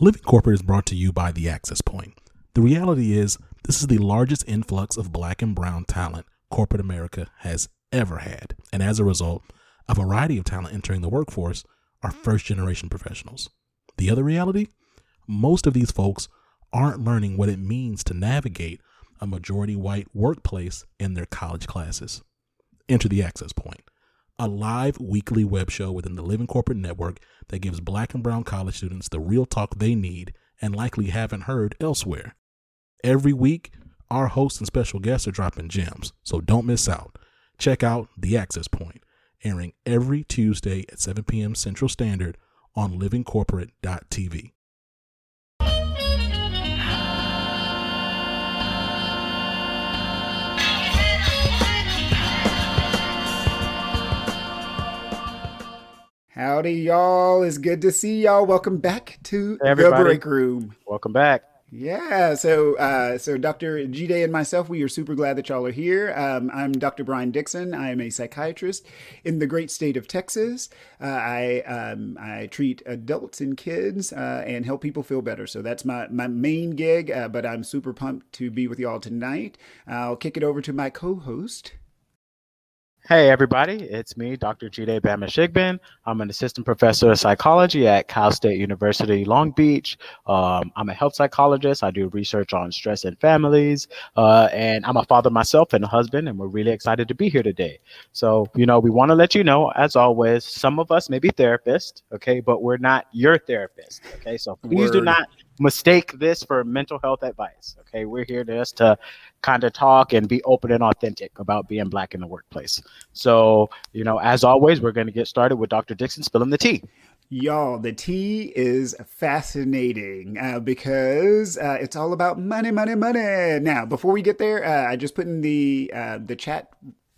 Living Corporate is brought to you by The Access Point. The reality is, this is the largest influx of black and brown talent corporate America has ever had. And as a result, a variety of talent entering the workforce are first generation professionals. The other reality? Most of these folks aren't learning what it means to navigate a majority white workplace in their college classes. Enter the Access Point, a live weekly web show within the Living Corporate Network that gives black and brown college students the real talk they need and likely haven't heard elsewhere. Every week, our hosts and special guests are dropping gems, so don't miss out. Check out The Access Point, airing every Tuesday at 7 p.m. Central Standard on livingcorporate.tv. Howdy, y'all. It's good to see y'all. Welcome back to Hey, the break room. Welcome back. Yeah, so uh, so Dr. Jide and myself, we are super glad that y'all are here. Um, I'm Dr. Brian Dixon. I am a psychiatrist in the great state of Texas. Uh, I um, I treat adults and kids uh, and help people feel better. So that's my my main gig. Uh, but I'm super pumped to be with y'all tonight. I'll kick it over to my co-host. Hey, everybody. It's me, Dr. Jide Bamishigbin. I'm an assistant professor of psychology at Cal State University, Long Beach. Um, I'm a health psychologist. I do research on stress and families. Uh, and I'm a father myself and a husband, and we're really excited to be here today. So, you know, we want to let you know, as always, some of us may be therapists, okay, but we're not your therapist, okay? So please do not mistake this for mental health advice, okay? We're here just to kind of talk and be open and authentic about being black in the workplace. So, you know, as always, we're going to get started with Dr. Dixon spilling the tea. Y'all, the tea is fascinating uh, because uh, it's all about money, money, money. Now, before we get there, uh, I just put in the uh, the chat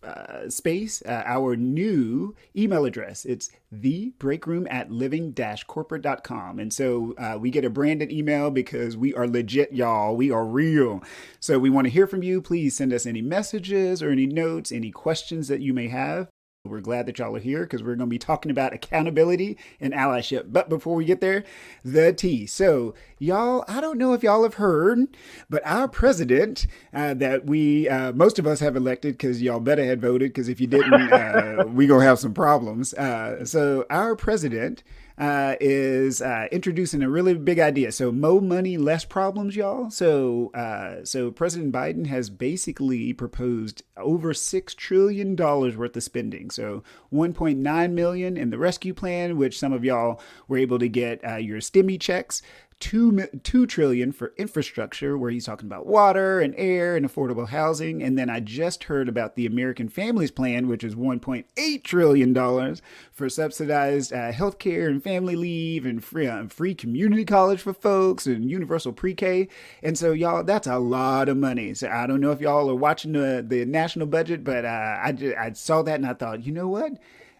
uh, space uh, our new email address. It's the thebreakroom at living-corporate.com. And so uh, we get a branded email because we are legit, y'all. We are real. So we want to hear from you. Please send us any messages or any notes, any questions that you may have. We're glad that y'all are here because we're going to be talking about accountability and allyship. But before we get there, the tea. So, y'all, I don't know if y'all have heard, but our president uh, that we, uh, most of us have elected because y'all better had voted because if you didn't, uh, we going to have some problems. Uh, so, our president uh, is uh, introducing a really big idea. So more money, less problems, y'all. So uh, so President Biden has basically proposed over six trillion dollars worth of spending. So 1.9 million in the rescue plan, which some of y'all were able to get uh, your stimmy checks. Two, two trillion for infrastructure where he's talking about water and air and affordable housing. And then i just heard about the american families plan which is 1.8 trillion dollars for subsidized uh, health care and family leave and free, uh, free community college for folks and universal pre-k. And so y'all that's a lot of money. So i don't know if y'all are watching the, the national budget but uh, I, ju- I saw that and i thought you know what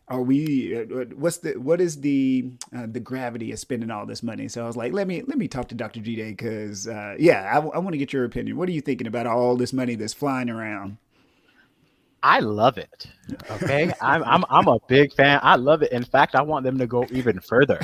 are we uh, what's the what is the uh, the gravity of spending all this money so i was like let me let me talk to dr jide because uh, yeah i, want to get your opinion what are you thinking about all this money that's flying around I love it. Okay. I'm, I'm, I'm a big fan. I love it. In fact, I want them to go even further.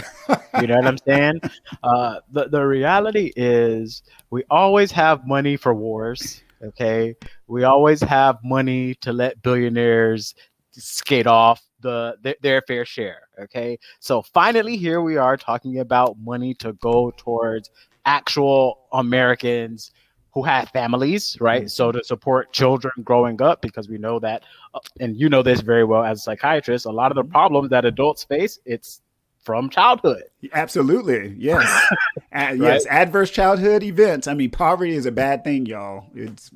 You know what I'm saying? Uh, the, the reality is we always have money for wars. Okay. We always have money to let billionaires skate off the their, their fair share. Okay. So finally, here we are talking about money to go towards actual Americans who have families, right? So to support children growing up, because we know that, uh, and you know this very well as a psychiatrist, a lot of the problems that adults face, it's from childhood. absolutely yes uh, yes adverse childhood events i mean poverty is a bad thing y'all it's.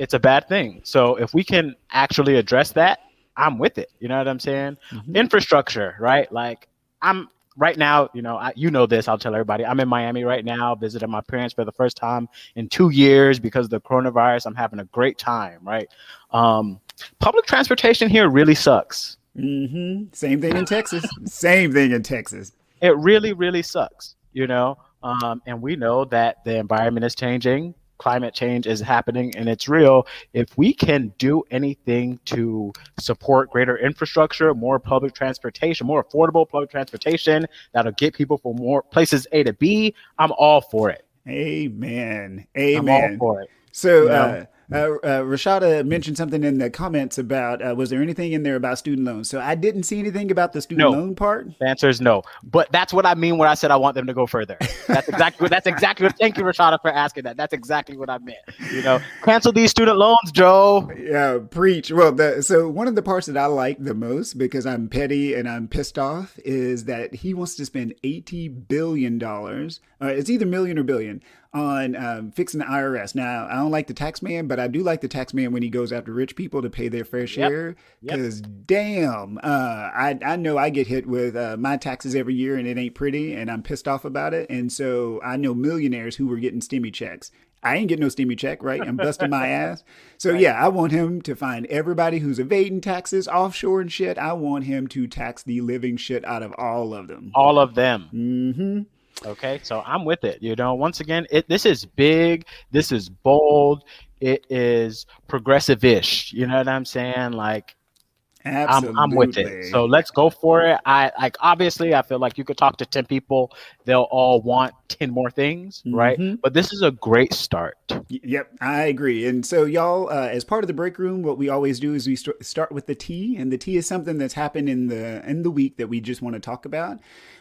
It's a bad thing. So if we can actually address that, I'm with it. You know what I'm saying? Mhm. Infrastructure, right? Like I'm right now, you know, I, you know this. I'll tell everybody. I'm in Miami right now, visiting my parents for the first time in two years because of the coronavirus. I'm having a great time, right? Um, public transportation here really sucks. hmm same thing in texas same thing in texas It really, really sucks, you know. Um, and we know that the environment is changing. Climate change is happening and it's real. If we can do anything to support greater infrastructure, more public transportation, more affordable public transportation that'll get people from more places A to B, I'm all for it. Amen. Amen. I'm all for it. So, uh, uh, uh, Rashada mentioned something in the comments about uh, was there anything in there about student loans? So I didn't see anything about the student No. loan part. The answer is no. But that's what I mean when I said I want them to go further. That's exactly what that's exactly what thank you, Rashada, for asking that. That's exactly what I meant. You know, cancel these student loans, Joe. Yeah, preach. Well, the, so one of the parts that I like the most because I'm petty and I'm pissed off is that he wants to spend eighty billion dollars. Uh, it's either million or billion on um, fixing the IRS. Now, I don't like the tax man, but I do like the tax man when he goes after rich people to pay their fair share. Yep. Because damn, uh, I I know I get hit with uh, my taxes every year and it ain't pretty, and I'm pissed off about it. And so I know millionaires who were getting stimmy checks. I ain't getting no stimmy check, right? I'm busting my ass. So yeah, I want him to find everybody who's evading taxes offshore and shit. I want him to tax the living shit out of all of them. All of them. Mm-hmm. Okay, so I'm with it. You know, once again, it this is big, this is bold, it is progressive-ish. You know what I'm saying? Like Absolutely. I'm, I'm with it. So let's go for it. I like obviously I feel like you could talk to 10 people, they'll all want 10 more things, right? Mhm. But this is a great start. Yep, I agree. And so, y'all, uh, as part of the break room, what we always do is we st- start with the tea, and the tea is something that's happened in the in the week that we just want to talk about.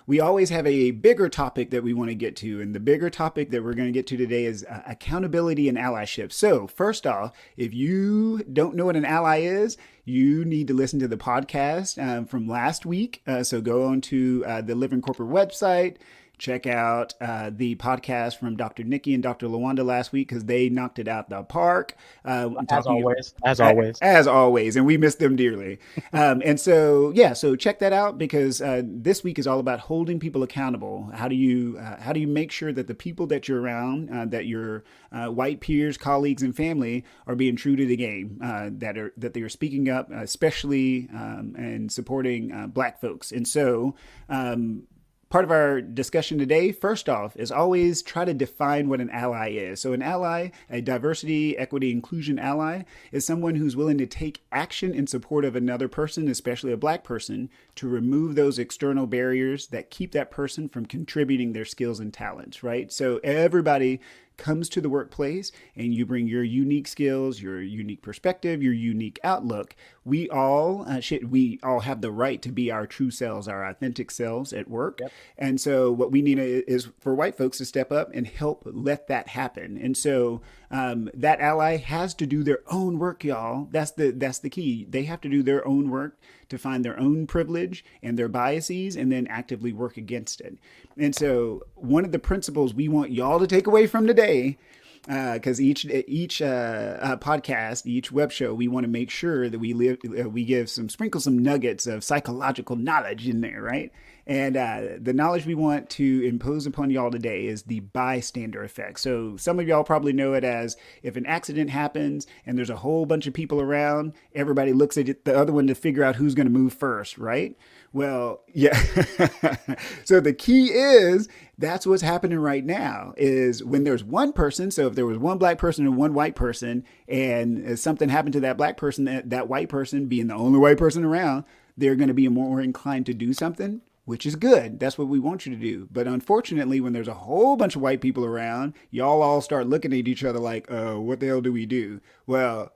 We always have a bigger topic that we want to get to, and the bigger topic that we're going to get to today is uh, accountability and allyship. So, first off, if you don't know what an ally is, you need to listen to the podcast um, from last week. Uh, so, go on to uh, the Living Corporate website check out uh, the podcast from Dr. Nikki and Dr. Lawanda last week because they knocked it out the park. Uh, As always. As always. as always, and we miss them dearly. Um, and so, yeah, so check that out because uh, this week is all about holding people accountable. How do you uh, how do you make sure that the people that you're around, uh, that your uh, white peers, colleagues, and family are being true to the game, uh, that are that they are speaking up, especially um, and supporting uh, Black folks. And so. Um, part of our discussion today, first off, is always try to define what an ally is. So, an ally, a diversity, equity, inclusion ally, is someone who's willing to take action in support of another person, especially a black person, to remove those external barriers that keep that person from contributing their skills and talents, right? So, everybody comes to the workplace and you bring your unique skills, your unique perspective, your unique outlook, we all uh, shit, we all have the right to be our true selves, our authentic selves at work. And so what we need is for white folks to step up and help let that happen. And so um, that ally has to do their own work, y'all. That's the that's the key. They have to do their own work to find their own privilege and their biases and then actively work against it. And so one of the principles we want y'all to take away from today because each each uh, uh, podcast, each web show, we want to make sure that we live, uh, we give some sprinkle some nuggets of psychological knowledge in there, right? And uh, the knowledge we want to impose upon y'all today is the bystander effect. So some of y'all probably know it as if an accident happens and there's a whole bunch of people around, everybody looks at the other one to figure out who's going to move first, right? Well, yeah. so the key is that's what's happening right now is when there's one person. So if there was one black person and one white person, and something happened to that black person, that, that white person being the only white person around, they're going to be more inclined to do something. Which is good. That's what we want you to do. But unfortunately, when there's a whole bunch of white people around, y'all all start looking at each other like, uh, what the hell do we do? Well,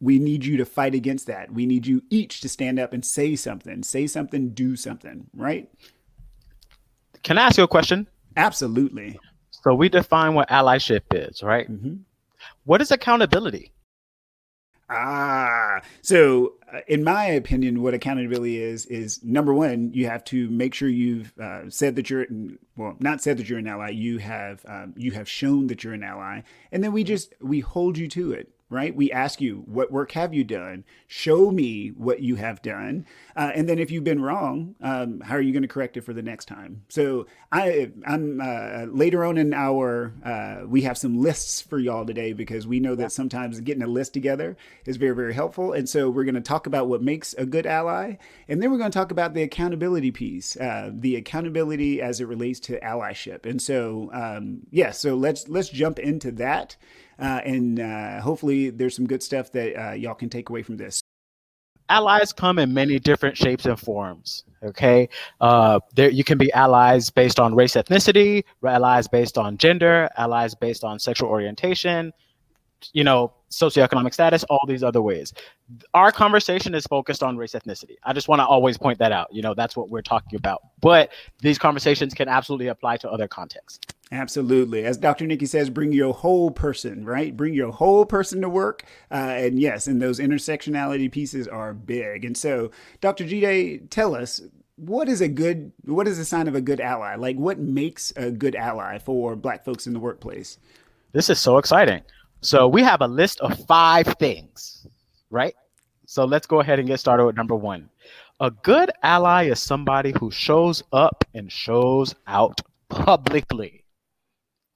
we need you to fight against that. We need you each to stand up and say something, say something, do something, right? Can I ask you a question? Absolutely. So we define what allyship is, right? Mhm. What is accountability? Ah, so uh, in my opinion, what accountability is is number one, you have to make sure you've uh, said that you're well, not said that you're an ally. You have um, you have shown that you're an ally, and then we just we hold you to it. Right? We ask you, what work have you done? Show me what you have done, uh, and then if you've been wrong, um, how are you going to correct it for the next time? So I, I'm uh, later on in our, uh, we have some lists for y'all today because we know that sometimes getting a list together is very, very helpful. And so we're going to talk about what makes a good ally, and then we're going to talk about the accountability piece, uh, the accountability as it relates to allyship. And so, um, yeah, so let's let's jump into that. Uh, and uh, hopefully there's some good stuff that uh, y'all can take away from this. Allies come in many different shapes and forms. Okay, uh, there you can be allies based on race, ethnicity, allies based on gender, allies based on sexual orientation, you know, socioeconomic status, all these other ways. Our conversation is focused on race ethnicity. I just want to always point that out. You know, that's what we're talking about. But these conversations can absolutely apply to other contexts. Absolutely. As Dr. Nikki says, bring your whole person, right? Bring your whole person to work. Uh, and yes, and those intersectionality pieces are big. And so, Dr. Jide, tell us what is a good what is a sign of a good ally like what makes a good ally for black folks in the workplace this is so exciting so we have a list of five things, right? So let's go ahead and get started with number one. A good ally is somebody who shows up and shows out publicly.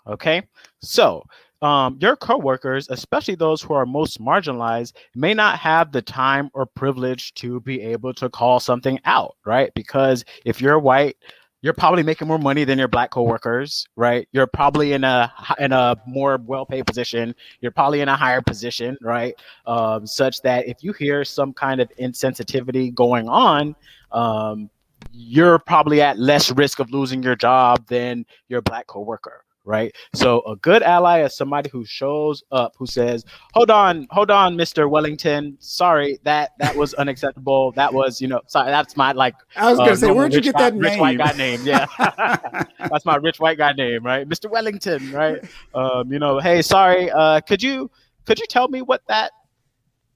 Okay, so um, your coworkers, especially those who are most marginalized, may not have the time or privilege to be able to call something out, right? Because if you're white, you're probably making more money than your black coworkers, right? You're probably in a in a more well-paid position. You're probably in a higher position, right? Um, such that if you hear some kind of insensitivity going on, um, you're probably at less risk of losing your job than your black coworker, right? So a good ally is somebody who shows up, who says, "Hold on, hold on, Mister Wellington. Sorry, that that was unacceptable. That was, you know, sorry, that's my like." I was gonna uh, say, where'd you get that rich name? white guy name? Yeah, that's my rich white guy name, right, Mister Wellington, right? Um, you know, hey, sorry, uh, could you could you tell me what that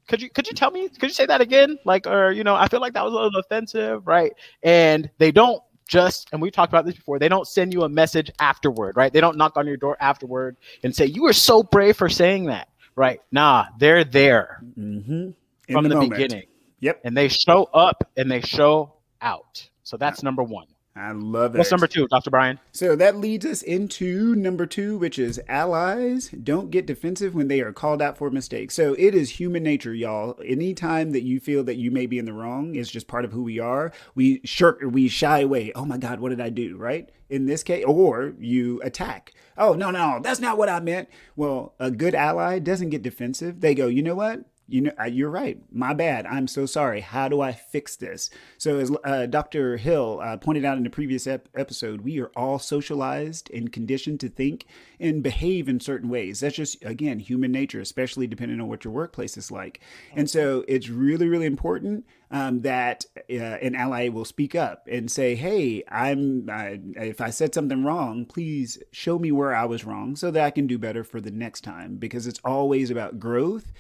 could you could you tell me could you say that again like or you know i feel like that was a little offensive right and they don't just and we talked about this before they don't send you a message afterward right? They don't knock on your door afterward and say you were so brave for saying that. Right? Nah they're there mm-hmm. from the the, beginning. Yep. and they show up and they show out. So that's number one I love it. what's number two dr brian So that leads us into number two, which is allies don't get defensive when they are called out for mistakes. So it is human nature, y'all. Anytime that you feel that you may be in the wrong, it's just part of who we are. We shirk, we shy away. Oh my God, what did I do? Right? In this case, or you attack. Oh, no, no, that's not what I meant. Well, a good ally doesn't get defensive. They go, you know what? You know, you're right. My bad. I'm so sorry. How do I fix this? So, as uh, Dr. Hill uh, pointed out in the previous ep- episode, we are all socialized and conditioned to think and behave in certain ways. That's just, again, human nature, especially depending on what your workplace is like. And so, it's really, really important um, that uh, an ally will speak up and say, "Hey, I'm. if I said something wrong, please show me where I was wrong, so that I can do better for the next time." Because it's always about growth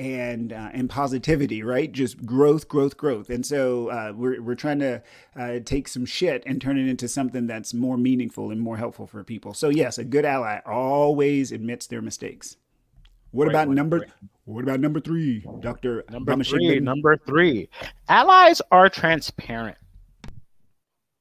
and uh, and positivity, right? Just growth, growth, growth. And so uh, we're we're trying to uh, take some shit and turn it into something that's more meaningful and more helpful for people. So yes, a good ally always admits their mistakes. What Great about number? great. What about number three, Doctor Number three, number three. Allies are transparent.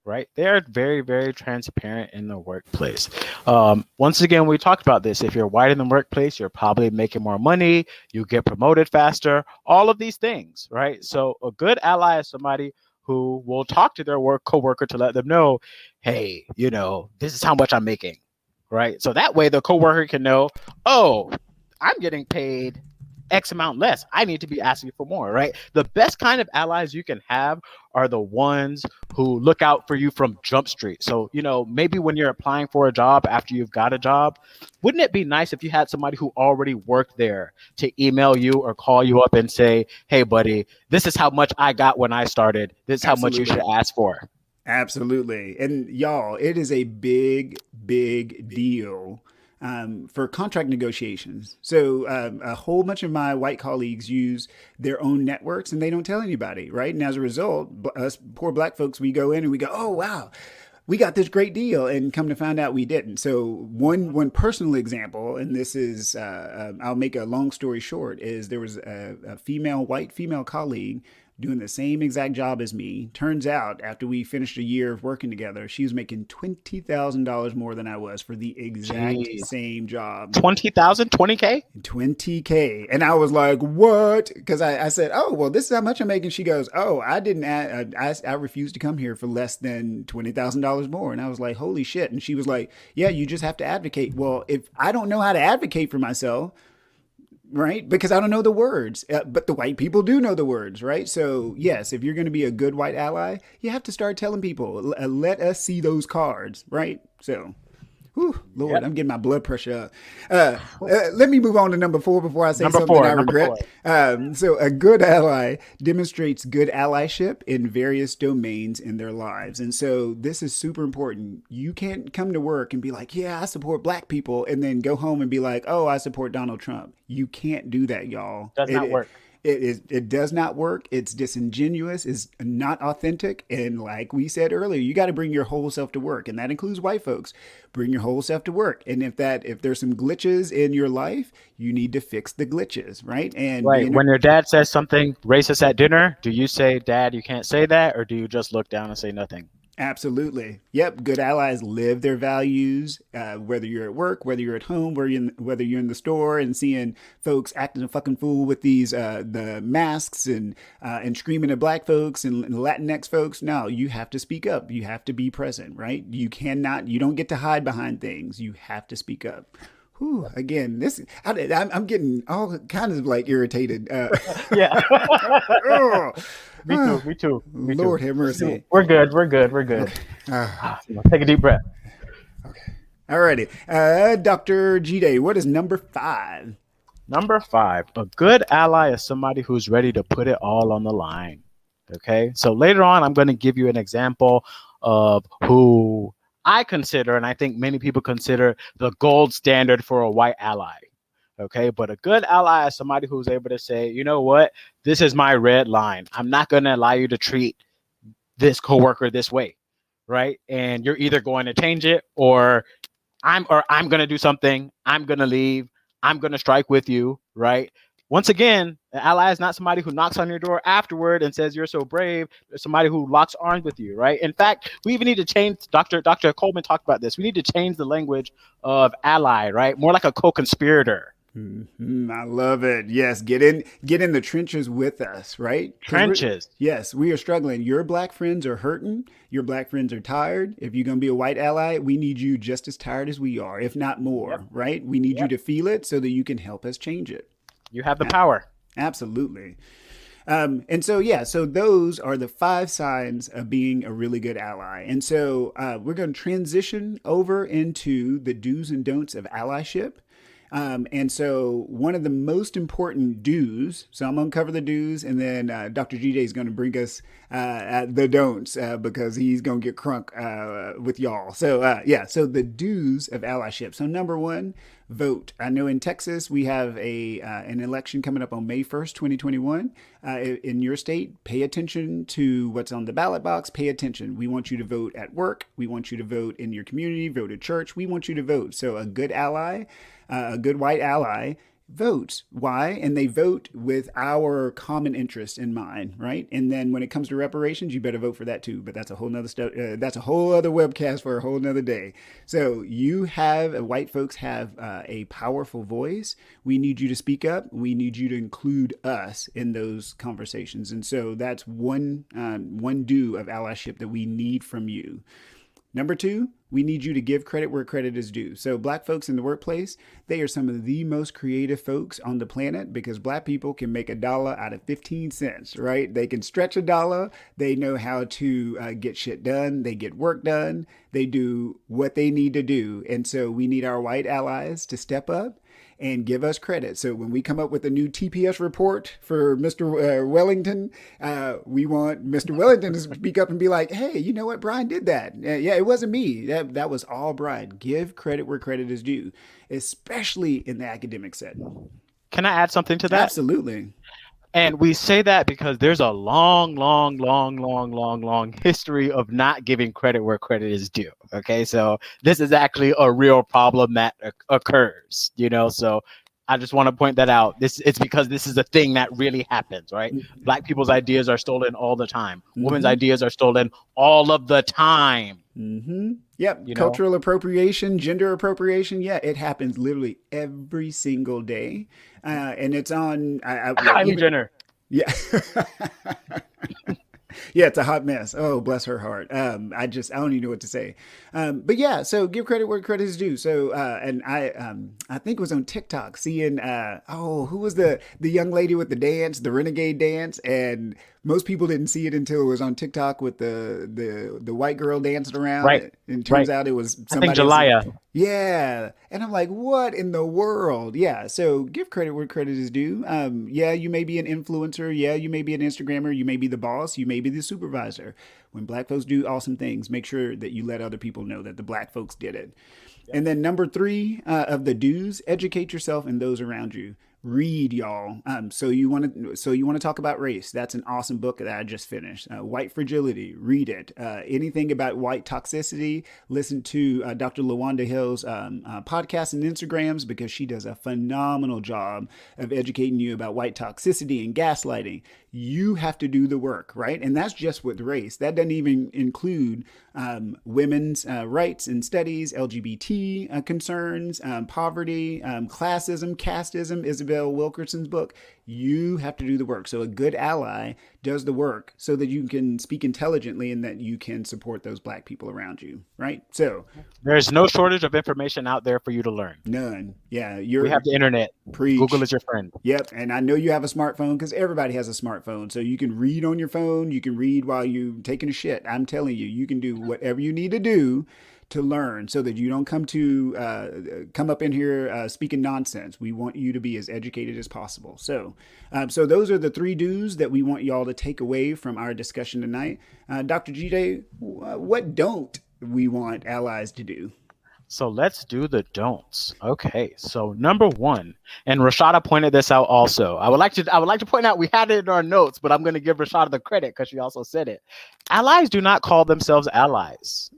Right? They're very, very transparent in the workplace. Um, once again, we talked about this. If you're white in the workplace, you're probably making more money, you get promoted faster, all of these things, right? So a good ally is somebody who will talk to their work coworker to let them know, hey, you know, this is how much I'm making. Right. So that way the coworker can know, oh, I'm getting paid X amount less. I need to be asking for more, right? The best kind of allies you can have are the ones who look out for you from Jump Street. So, you know, maybe when you're applying for a job after you've got a job, wouldn't it be nice if you had somebody who already worked there to email you or call you up and say, hey, buddy, this is how much I got when I started. This is how much you should ask for. Absolutely. And y'all, it is a big, big deal um, for contract negotiations. So um, a whole bunch of my white colleagues use their own networks and they don't tell anybody, right? And as a result, us poor black folks, we go in and we go, oh, wow. We got this great deal, and come to find out we didn't. So one one personal example, and this is uh, uh, I'll make a long story short, is there was a, a female white female colleague doing the same exact job as me. Turns out, after we finished a year of working together, she was making twenty thousand dollars more than I was for the exact Jeez. same job. 20,000, 20K? 20k and i was like what because I, I said oh well this is how much i'm making she goes oh i didn't add, uh, I, I refused to come here for less than $20000 more and i was like holy shit and she was like yeah you just have to advocate well if i don't know how to advocate for myself right? Because I don't know the words, uh, but the white people do know the words, right? So, yes, if you're going to be a good white ally, you have to start telling people, uh, let us see those cards, right? So, Whew, Lord, yep. I'm getting my blood pressure up. Uh, uh, let me move on to number four before I say number something four, I regret. Um, so, a good ally demonstrates good allyship in various domains in their lives. And so, this is super important. You can't come to work and be like, yeah, I support black people, and then go home and be like, oh, I support Donald Trump. You can't do that, y'all. Does not work. It is. It does not work. It's disingenuous. It's not authentic. And like we said earlier, you got to bring your whole self to work, and that includes white folks. Bring your whole self to work. And if that, if there's some glitches in your life, you need to fix the glitches, right? And right. when your dad says something racist at dinner, do you say, "Dad, you can't say that," or do you just look down and say nothing? Absolutely. Yep. Good allies live their values, uh, whether you're at work, whether you're at home, whether you're in, whether you're in the store and seeing folks acting a fucking fool with these uh, the masks and uh, and screaming at black folks and, and Latinx folks. No, you have to speak up. You have to be present, right? You cannot. You don't get to hide behind things. You have to speak up. Whew, again, this I, am getting all kind of like irritated. Uh, yeah. oh, me too. Me too. Me Lord too. have mercy. We're good. We're good. We're good. Okay. Uh, Take a deep breath. Okay. Alrighty. Uh, Dr. Jide, what is number five? Number five, a good ally is somebody who's ready to put it all on the line. Okay. So later on, I'm going to give you an example of who I consider, and I think many people consider the gold standard for a white ally. Okay. But a good ally is somebody who's able to say, you know what, this is my red line. I'm not going to allow you to treat this coworker this way. Right. And you're either going to change it or I'm or I'm going to do something. I'm going to leave. I'm going to strike with you. Right. Once again, an ally is not somebody who knocks on your door afterward and says you're so brave. There's somebody who locks arms with you, right? In fact, we even need to change. Dr. Dr. Coleman talked about this. We need to change the language of ally, right? More like a co-conspirator. Mm-hmm. I love it. Yes, get in, get in the trenches with us, right? Trenches. Yes, we are struggling. Your black friends are hurting. Your black friends are tired. If you're going to be a white ally, we need you just as tired as we are, if not more, yep. right? We need yep. you to feel it so that you can help us change it. You have the power. Absolutely. Um, and so, yeah, so those are the five signs of being a really good ally. And so uh, we're going to transition over into the do's and don'ts of allyship. Um, and so, one of the most important do's, so I'm going to cover the do's, and then uh, Dr. GJ is going to bring us uh, the don'ts uh, because he's going to get crunk uh, with y'all. So, uh, yeah, so the do's of allyship. So, number one, vote. I know in Texas we have a uh, an election coming up on May 1st, 2021. in your state, pay attention to what's on the ballot box. Pay attention. We want you to vote at work. We want you to vote in your community, vote at church. We want you to vote. So, a good ally uh, a good white ally votes. Why? And they vote with our common interest in mind, right? And then when it comes to reparations, you better vote for that too. But that's a whole nother stuff. Uh, that's a whole other webcast for a whole nother day. So you have white folks have uh, a powerful voice. We need you to speak up. We need you to include us in those conversations. And so that's one um, one do of allyship that we need from you. Number two, we need you to give credit where credit is due. So, black folks in the workplace, they are some of the most creative folks on the planet because black people can make a dollar out of 15 cents, right? They can stretch a dollar. They know how to uh, get shit done. They get work done. They do what they need to do. And so, we need our white allies to step up and give us credit. So when we come up with a new TPS report for Mr. Uh, Wellington, uh, we want Mr. Wellington to speak up and be like, "Hey, you know what? Brian did that. Uh, yeah, it wasn't me. That that was all Brian. Give credit where credit is due, especially in the academic setting." Can I add something to that? Absolutely. And we say that because there's a long, long, long, long, long, long history of not giving credit where credit is due. Okay. So this is actually a real problem that occurs, you know. So I just want to point that out. This it's because this is a thing that really happens, right? Mm-hmm. Black people's ideas are stolen all the time. Mm-hmm. Women's ideas are stolen all of the time. Mm-hmm. Yep. You Cultural know? appropriation, gender appropriation. Yeah, it happens literally every single day, uh, and it's on. I, I, even, Jenner. Yeah. yeah, it's a hot mess. Oh, bless her heart. Um, I just I don't even know what to say. Um, but yeah, so give credit where credit is due. So uh, and I um I think it was on TikTok seeing uh oh who was the the young lady with the dance, the renegade dance, and most people didn't see it until it was on TikTok with the the the white girl dancing around. Right. And it turns Right. out it was somebody. I think. Jalaiah. Yeah. And I'm like, what in the world? Yeah. So give credit where credit is due. Um, yeah, you may be an influencer. Yeah, you may be an Instagrammer. You may be the boss. You may be the supervisor. When black folks do awesome things, make sure that you let other people know that the black folks did it. And then number three uh, of the do's: educate yourself and those around you. Read, y'all. Um, so you want to so you want to talk about race? That's an awesome book that I just finished. Uh, white fragility. Read it. Uh, anything about white toxicity? Listen to uh, Dr. Lawanda Hill's um, uh, podcasts and Instagrams because she does a phenomenal job of educating you about white toxicity and gaslighting. You have to do the work, right? And that's just with race. That doesn't even include um, women's uh, rights and studies, LGBT uh, concerns, um, poverty, um, classism, casteism. Isabel Wilkerson's book. You have to do the work. So a good ally does the work so that you can speak intelligently and that you can support those black people around you, right? So There's no shortage of information out there for you to learn. none. Yeah, you're We have the internet. preach. Google is your friend. Yep, and I know you have a smartphone because everybody has a smartphone. So you can read on your phone, you can read while you're taking a shit. I'm telling you, you can do whatever you need to do to learn so that you don't come to uh, come up in here uh, speaking nonsense. We want you to be as educated as possible. So, um, so those are the three do's that we want y'all to take away from our discussion tonight. Uh, Dr. GJ, wh- what don't we want allies to do? So let's do the don'ts. Okay. So number one, and Rashada pointed this out also. I would like to I would like to point out we had it in our notes, but I'm going to give Rashada the credit because she also said it. Allies do not call themselves allies.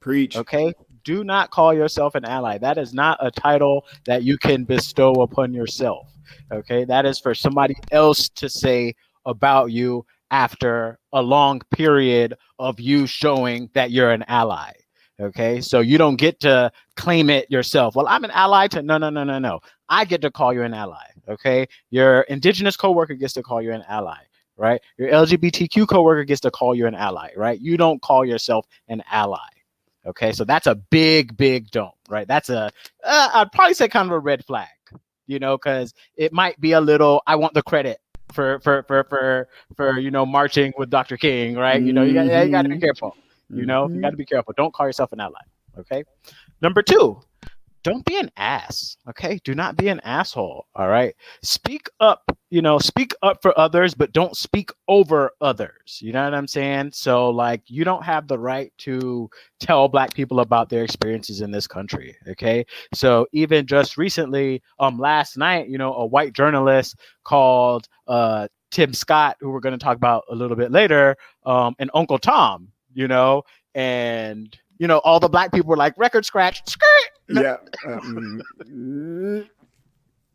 Preach. Okay. Do not call yourself an ally. That is not a title that you can bestow upon yourself. Okay. That is for somebody else to say about you after a long period of you showing that you're an ally. Okay. So you don't get to claim it yourself. Well, I'm an ally to no, no, no, no, no. I get to call you an ally. Okay. Your indigenous coworker gets to call you an ally. Right. Your LGBTQ coworker gets to call you an ally. Right. You don't call yourself an ally. Okay, so that's a big, big don't, right? That's a, uh, I'd probably say kind of a red flag, you know, because it might be a little. I want the credit for for for for for you know marching with Dr. King, right? You know, you got you got to be Mhm. careful. You know, you got to be careful. Don't call yourself an ally. Okay. Number two, don't be an ass. Okay. Do not be an asshole. All right. Speak up, you know, speak up for others, but don't speak over others. You know what I'm saying? So, like, you don't have the right to tell Black people about their experiences in this country. Okay. So, even just recently, um, last night, you know, a white journalist called, uh, Tim Scott, who we're going to talk about a little bit later, um, and Uncle Tom, you know, and you know, all the black people were like, record scratch, skirt. Yeah. Um,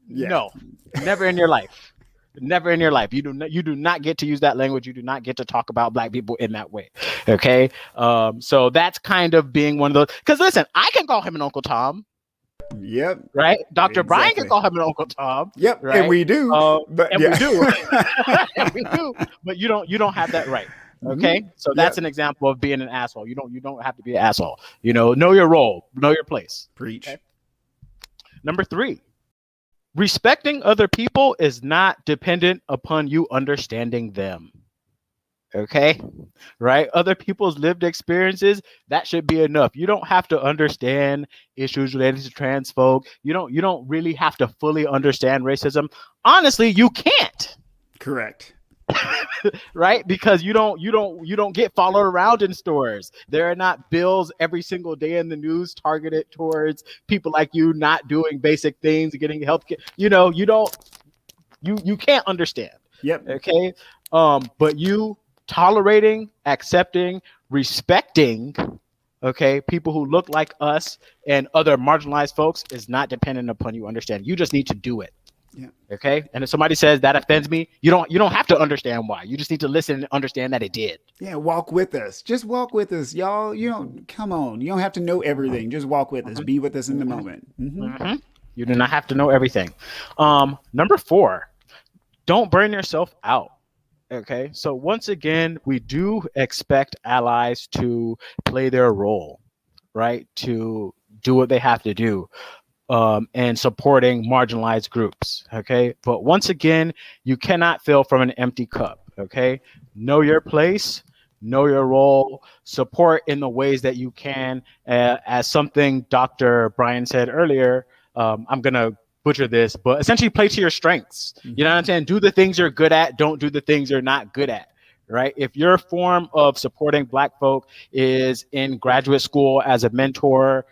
yeah. No, never in your life. Never in your life. You do not you do not get to use that language. You do not get to talk about black people in that way. Okay. Um, so that's kind of being one of those because listen, I can call him an Uncle Tom, Yep. right? Dr. Brian can call him an Uncle Tom. Yep. Right? And we do. Uh, but and yeah. we do. and we do, but you don't you don't have that right. Mm-hmm. Okay. So that's an example of being an asshole. You don't you don't have to be an asshole. You know, know your role, know your place. Preach. Okay. Number three, respecting other people is not dependent upon you understanding them. Okay, right? Other people's lived experiences that should be enough. You don't have to understand issues related to trans folk. You don't. You don't really have to fully understand racism. Honestly, you can't Correct. Right? Because you don't you don't you don't get followed around in stores. There are not bills every single day in the news targeted towards people like you not doing basic things getting health care. You know you don't you you can't understand. Yep. okay? Um but you tolerating accepting respecting okay people who look like us and other marginalized folks is not dependent upon you understanding. You just need to do it Yeah. okay and if somebody says that offends me you don't you don't have to understand why you just need to listen and understand that it did Yeah. Walk with us. Just walk with us, y'all. You don't come on. You don't have to know everything. Just walk with us. Be with us in the moment. Mhm. Mhm. you do not have to know everything um number four don't burn yourself out Okay, so once again, we do expect allies to play their role, right? To do what they have to do um, and supporting marginalized groups. Okay, but once again, you cannot fill from an empty cup. Okay, know your place, know your role, support in the ways that you can. Uh, as something Dr. Brian said earlier, um, I'm gonna butcher this, but essentially play to your strengths. You know what I'm saying? Do the things you're good at, don't do the things you're not good at. Right. If your form of supporting Black folk is in graduate school as a mentor,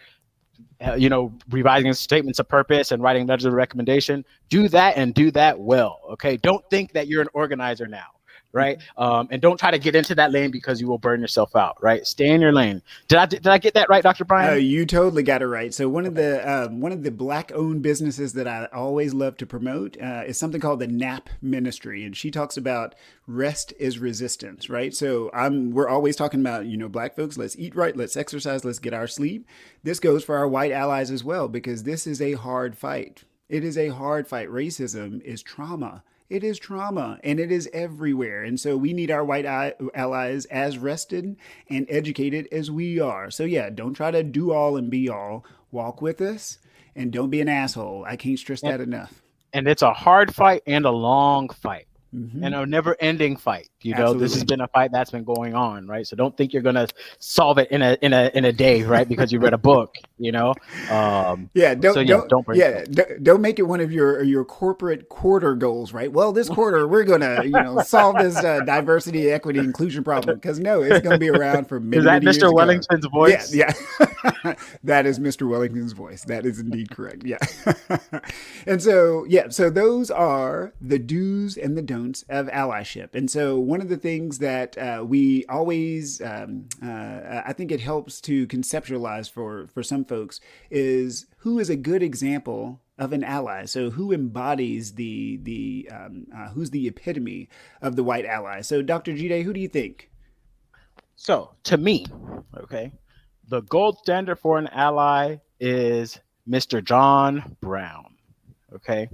Uh, you know, revising statements of purpose and writing letters of recommendation, do that and do that well. Okay. Don't think that you're an organizer now right? Um, and don't try to get into that lane because you will burn yourself out, right? Stay in your lane. Did I did I get that right, Dr. Brian? Oh, you totally got it right. So one of the um, one of the black owned businesses that I always love to promote uh, is something called the NAP Ministry, and she talks about rest is resistance, right? So I'm we're always talking about you know black folks. Let's eat right, let's exercise, let's get our sleep. This goes for our white allies as well because this is a hard fight. It is a hard fight. Racism is trauma it is trauma and it is everywhere. And so we need our white allies as rested and educated as we are. So, yeah, don't try to do all and be all. Walk with us and don't be an asshole. I can't stress that enough. And it's a hard fight and a long fight mm-hmm. and a never ending fight. You know, Absolutely. this has been a fight that's been going on, right? So don't think you're gonna solve it in a in a in a day, right? Because you read a book, you know. Um, yeah, don't so, yeah, don't, don't yeah, don't make it one of your your corporate quarter goals, right? Well, this quarter we're gonna you know solve this uh, diversity, equity, inclusion problem because no, it's gonna be around for many. Is that many Mr. Wellington's voice? Yeah, yeah. that is Mr. Wellington's voice. That is indeed correct. Yeah, and so yeah, so those are the do's and the don'ts of allyship, and so one of the things that uh, we always, um, uh, I think it helps to conceptualize for, for some folks is who is a good example of an ally. So who embodies the the um, uh, who's the epitome of the white ally? So Dr. Jide, who do you think? So to me, okay, the gold standard for an ally is Mr. John Brown. Okay,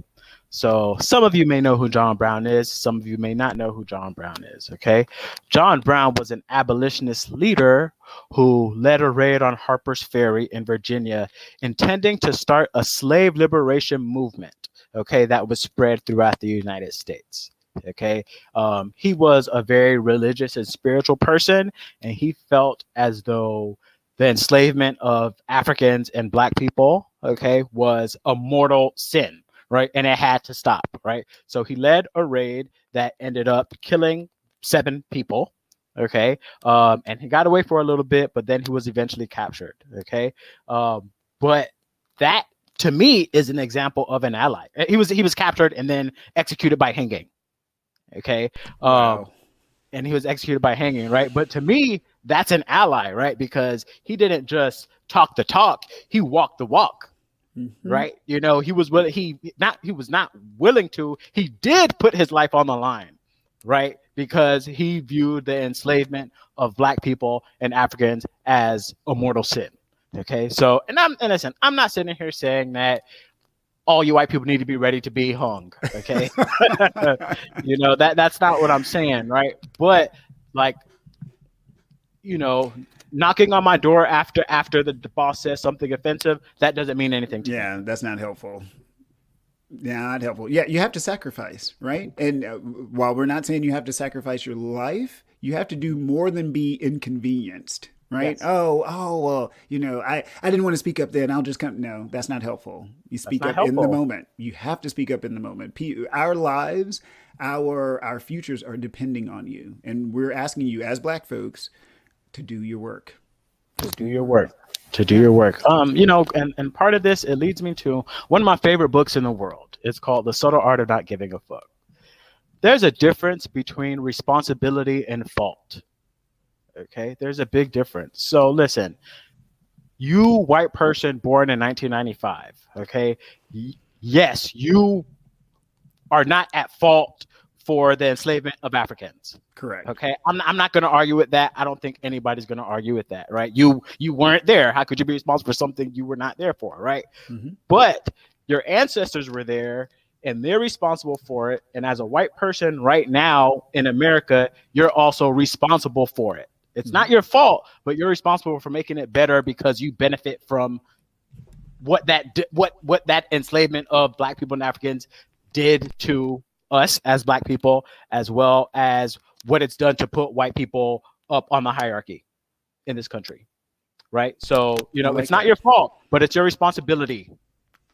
so some of you may know who John Brown is, some of you may not know who John Brown is, okay? John Brown was an abolitionist leader who led a raid on Harper's Ferry in Virginia intending to start a slave liberation movement, okay, that was spread throughout the United States. Okay. Um, he was a very religious and spiritual person, and he felt as though the enslavement of Africans and black people, okay, was a mortal sin right? And it had to stop, right? So he led a raid that ended up killing seven people, okay? Um, and he got away for a little bit, but then he was eventually captured, okay? Um, but that to me is an example of an ally. He was he was captured and then executed by hanging, okay? Um, wow. And he was executed by hanging, right? But to me, that's an ally, right? Because he didn't just talk the talk; he walked the walk Mm-hmm. Right, you know, he was willing. He not he was not willing to. He did put his life on the line, right? Because he viewed the enslavement of black people and Africans as a mortal sin. Okay, so and I'm and listen, I'm not sitting here saying that all you white people need to be ready to be hung. Okay, you know that that's not what I'm saying, right? But like, you know, knocking on my door after after the, the boss says something offensive, that doesn't mean anything to yeah, me. that's not helpful. Yeah, not helpful. Yeah, you have to sacrifice, right? And uh, while we're not saying you have to sacrifice your life, you have to do more than be inconvenienced, right? Yes. Oh, oh, well, you know, I I didn't want to speak up then. I'll just come. No, that's not helpful. You speak up helpful. in the moment. You have to speak up in the moment. Our lives, our our futures are depending on you, and we're asking you as Black folks to do your work. To do your work. To do your work. Um, you know, and, and part of this, it leads me to one of my favorite books in the world. It's called The Subtle Art of Not Giving a Fuck. There's a difference between responsibility and fault. Okay, there's a big difference. So listen, you white person born in 1995, okay? Y- yes, you are not at fault for the enslavement of Africans. Correct. Okay. I'm, I'm not going to argue with that. I don't think anybody's going to argue with that, right? You you weren't there. How could you be responsible for something you were not there for, right? Mm-hmm. But your ancestors were there and they're responsible for it. And as a white person right now in America, you're also responsible for it. It's not your fault, but you're responsible for making it better because you benefit from what that what what that enslavement of black people and Africans did to us as black people, as well as what it's done to put white people up on the hierarchy in this country. Right. So, you know, like it's not that. your fault, but it's your responsibility.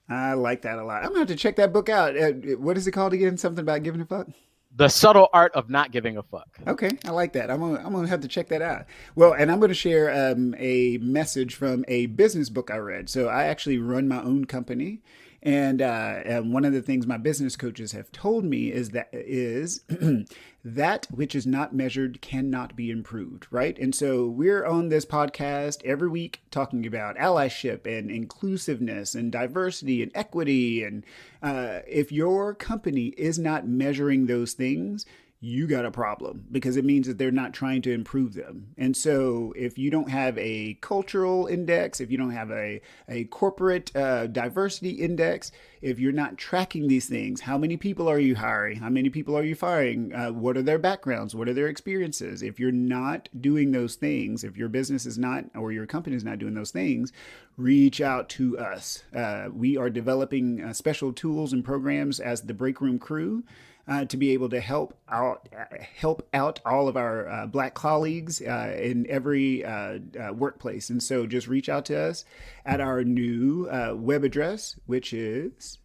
I like that a lot. I'm gonna have to check that book out. Uh, what is it called again? Something about giving a fuck. The subtle art of not giving a fuck. Okay, I like that. I'm gonna I'm gonna have to check that out. Well, and I'm gonna share um, a message from a business book I read. So I actually run my own company, and, uh, and one of the things my business coaches have told me is that is that which is not measured cannot be improved, right? And so we're on this podcast every week talking about allyship and inclusiveness and diversity and equity. And uh, if your company is not measuring those things, you got a problem because it means that they're not trying to improve them. And so, if you don't have a cultural index, if you don't have a, a corporate uh, diversity index, if you're not tracking these things, how many people are you hiring? How many people are you firing? Uh, what are their backgrounds? What are their experiences? If you're not doing those things, if your business is not or your company is not doing those things, reach out to us. Uh, we are developing uh, special tools and programs as the Break Room Crew uh, to be able to help out help out all of our uh, black colleagues uh, in every uh, uh, workplace. And so just reach out to us at our new uh, web address, which is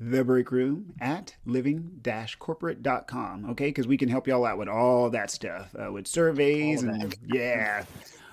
the break room at living-corporate.com okay? Because we can help y'all out with all that stuff uh, with surveys and yeah.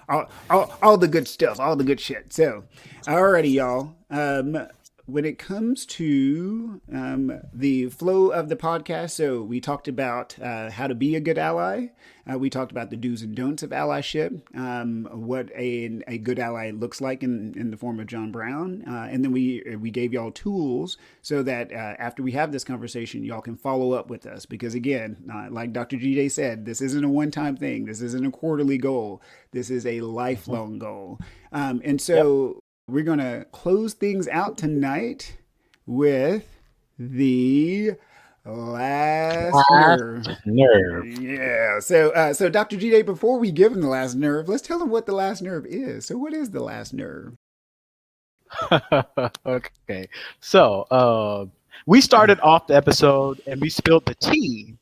All, all, all the good stuff all the good shit. So alrighty y'all. Um when it comes to um, the flow of the podcast, so we talked about uh, how to be a good ally. Uh, we talked about the do's and don'ts of allyship, um, what a, a good ally looks like in, in the form of John Brown, uh, and then we we gave y'all tools so that uh, after we have this conversation, y'all can follow up with us. Because again, uh, like Dr. G. said, this isn't a one time thing. This isn't a quarterly goal. This is a lifelong goal. Um, and so we're going to close things out tonight with the last nerve. Nerve. Yeah. So, uh, so Dr. Jide, before we give him the last nerve, let's tell him what the last nerve is. So, what is the last nerve? okay. So uh, we started off the episode and we spilled the tea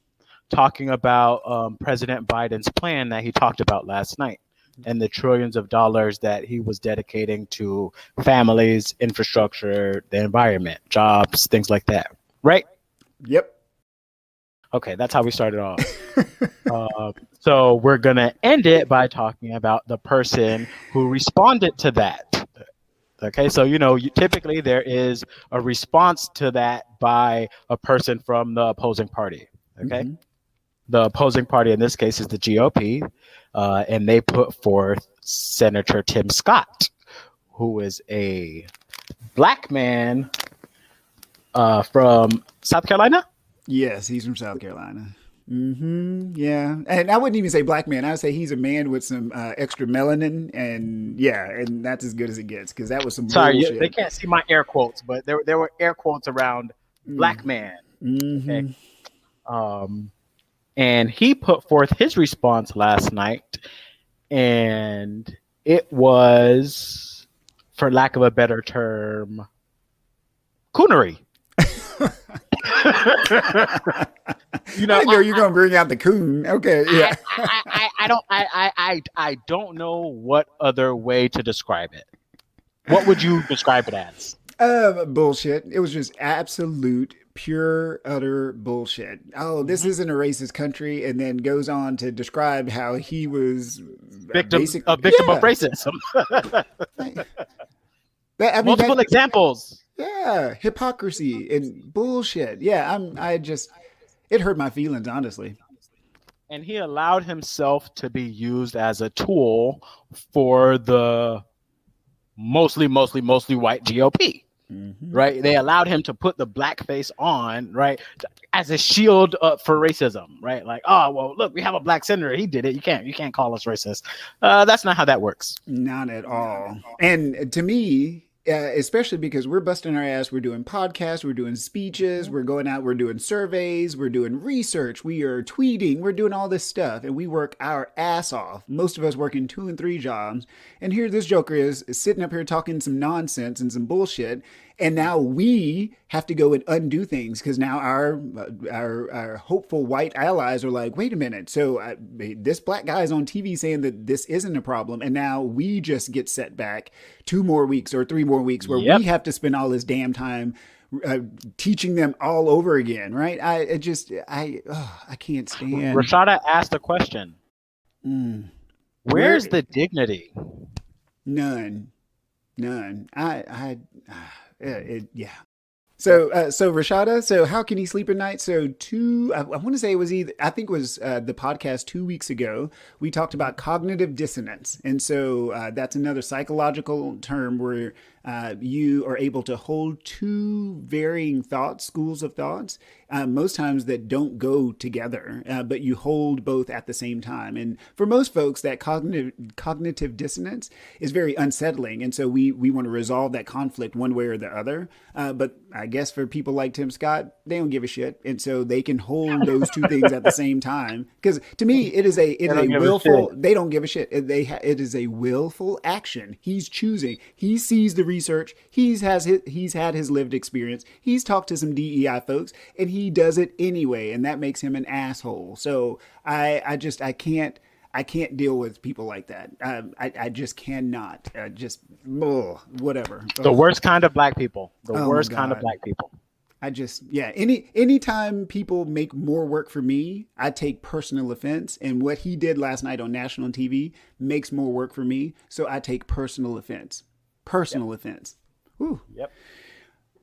talking about um, President Biden's plan that he talked about last night and the trillions of dollars that he was dedicating to families, infrastructure, the environment, jobs, things like that. Right? Yep. Okay, that's how we started off. uh, so we're gonna end it by talking about the person who responded to that. Okay, so you know, you, typically there is a response to that by a person from the opposing party. Okay, Mhm. The opposing party in this case is the GOP, uh, and they put forth Senator Tim Scott, who is a black man uh, from South Carolina. Yes, he's from South Carolina. Mm-hmm. Yeah, and I wouldn't even say black man. I would say he's a man with some uh, extra melanin, and yeah, and that's as good as it gets because that was some Sorry, bullshit. they can't see my air quotes, but there there were air quotes around black man. Mhm. Okay. Um, and he put forth his response last night, and it was, for lack of a better term, coonery. you know, I know you're gonna bring out the coon. Okay, yeah. I, I, I don't I, I I I don't know what other way to describe it. What would you describe it as? Um, bullshit. It was just absolute, pure, utter bullshit. Oh, this Mm-hmm. isn't a racist country, and then goes on to describe how he was Victim basic- a victim Yeah. of racism. That- I mean, Multiple that- examples. yeah, hypocrisy and bullshit. Yeah, I'm. I just, it hurt my feelings, honestly. and he allowed himself to be used as a tool for the mostly mostly mostly white GOP Mm-hmm. right? They allowed him to put the blackface on right as a shield uh, for racism right? Like oh well look we have a black senator. He did it. You can't you can't call us racist. Uh, that's not how that works. Not at all. And to me, uh, especially because we're busting our ass. We're doing podcasts, we're doing speeches, we're going out, we're doing surveys, we're doing research, we are tweeting, we're doing all this stuff, and we work our ass off. Most of us working two and three jobs, and here this joker is, is sitting up here talking some nonsense and some bullshit, and now we have to go and undo things because now our, our our hopeful white allies are like, wait a minute, so uh, this black guy is on TV saying that this isn't a problem, and now we just get set back two more weeks or three more weeks where Yep. we have to spend all this damn time. Uh, teaching them all over again, right? I just I oh, I can't stand. Rashada asked a question. Mm, Where's Where- the dignity? none, none. I I ah, it, yeah. So uh, so Rashada, so how can he sleep at night? So two, I, I want to say it was either I think it was uh, the podcast two weeks ago. We talked about cognitive dissonance, and so uh, that's another psychological term where uh, you are able to hold two varying thoughts, schools of thoughts, uh, most times that don't go together, uh, but you hold both at the same time. And for most folks, that cognitive cognitive dissonance is very unsettling, and so we we want to resolve that conflict one way or the other. Uh, but I guess for people like Tim Scott, they don't give a shit, and so they can hold those two things at the same time. Because to me, it is a it is a give a willful. They don't give a shit. It- They ha- it is a willful action. He's choosing. He sees the research. He's has his, he's had his lived experience. He's talked to some DEI folks, and he does it anyway, and that makes him an asshole. So I I just I can't. I can't deal with people like that. Um, I, I just cannot. Uh, just ugh, whatever. The worst kind of black people. The Oh, worst kind of black people. I just yeah. Any anytime people make more work for me, I take personal offense. And what he did last night on national TV makes more work for me, so I take personal offense. Personal offense. Woo. Yep.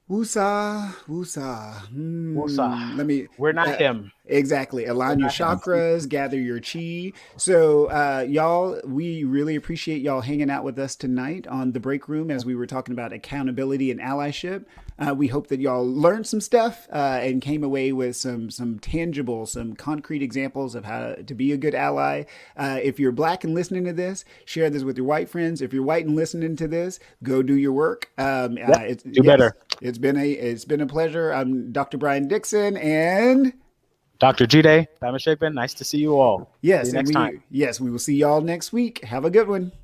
Woosah, woosah. Hmm, Woosah. Let me. We're not uh, him. Exactly. Align your chakras, gather your chi. So, uh, y'all, we really appreciate y'all hanging out with us tonight on the break room as we were talking about accountability and allyship. Uh, we hope that y'all learned some stuff uh, and came away with some some tangible, some concrete examples of how to be a good ally. Uh, if you're black and listening to this, share this with your white friends. If you're white and listening to this, go do your work. Um, uh, it's, do better. It's been a it's been a pleasure. I'm Dr. Brian Dixon and. Dr. Jide, Diamond Shapin, nice to see you all. Yes, See you and next we, time. yes, we will see y'all next week. Have a good one.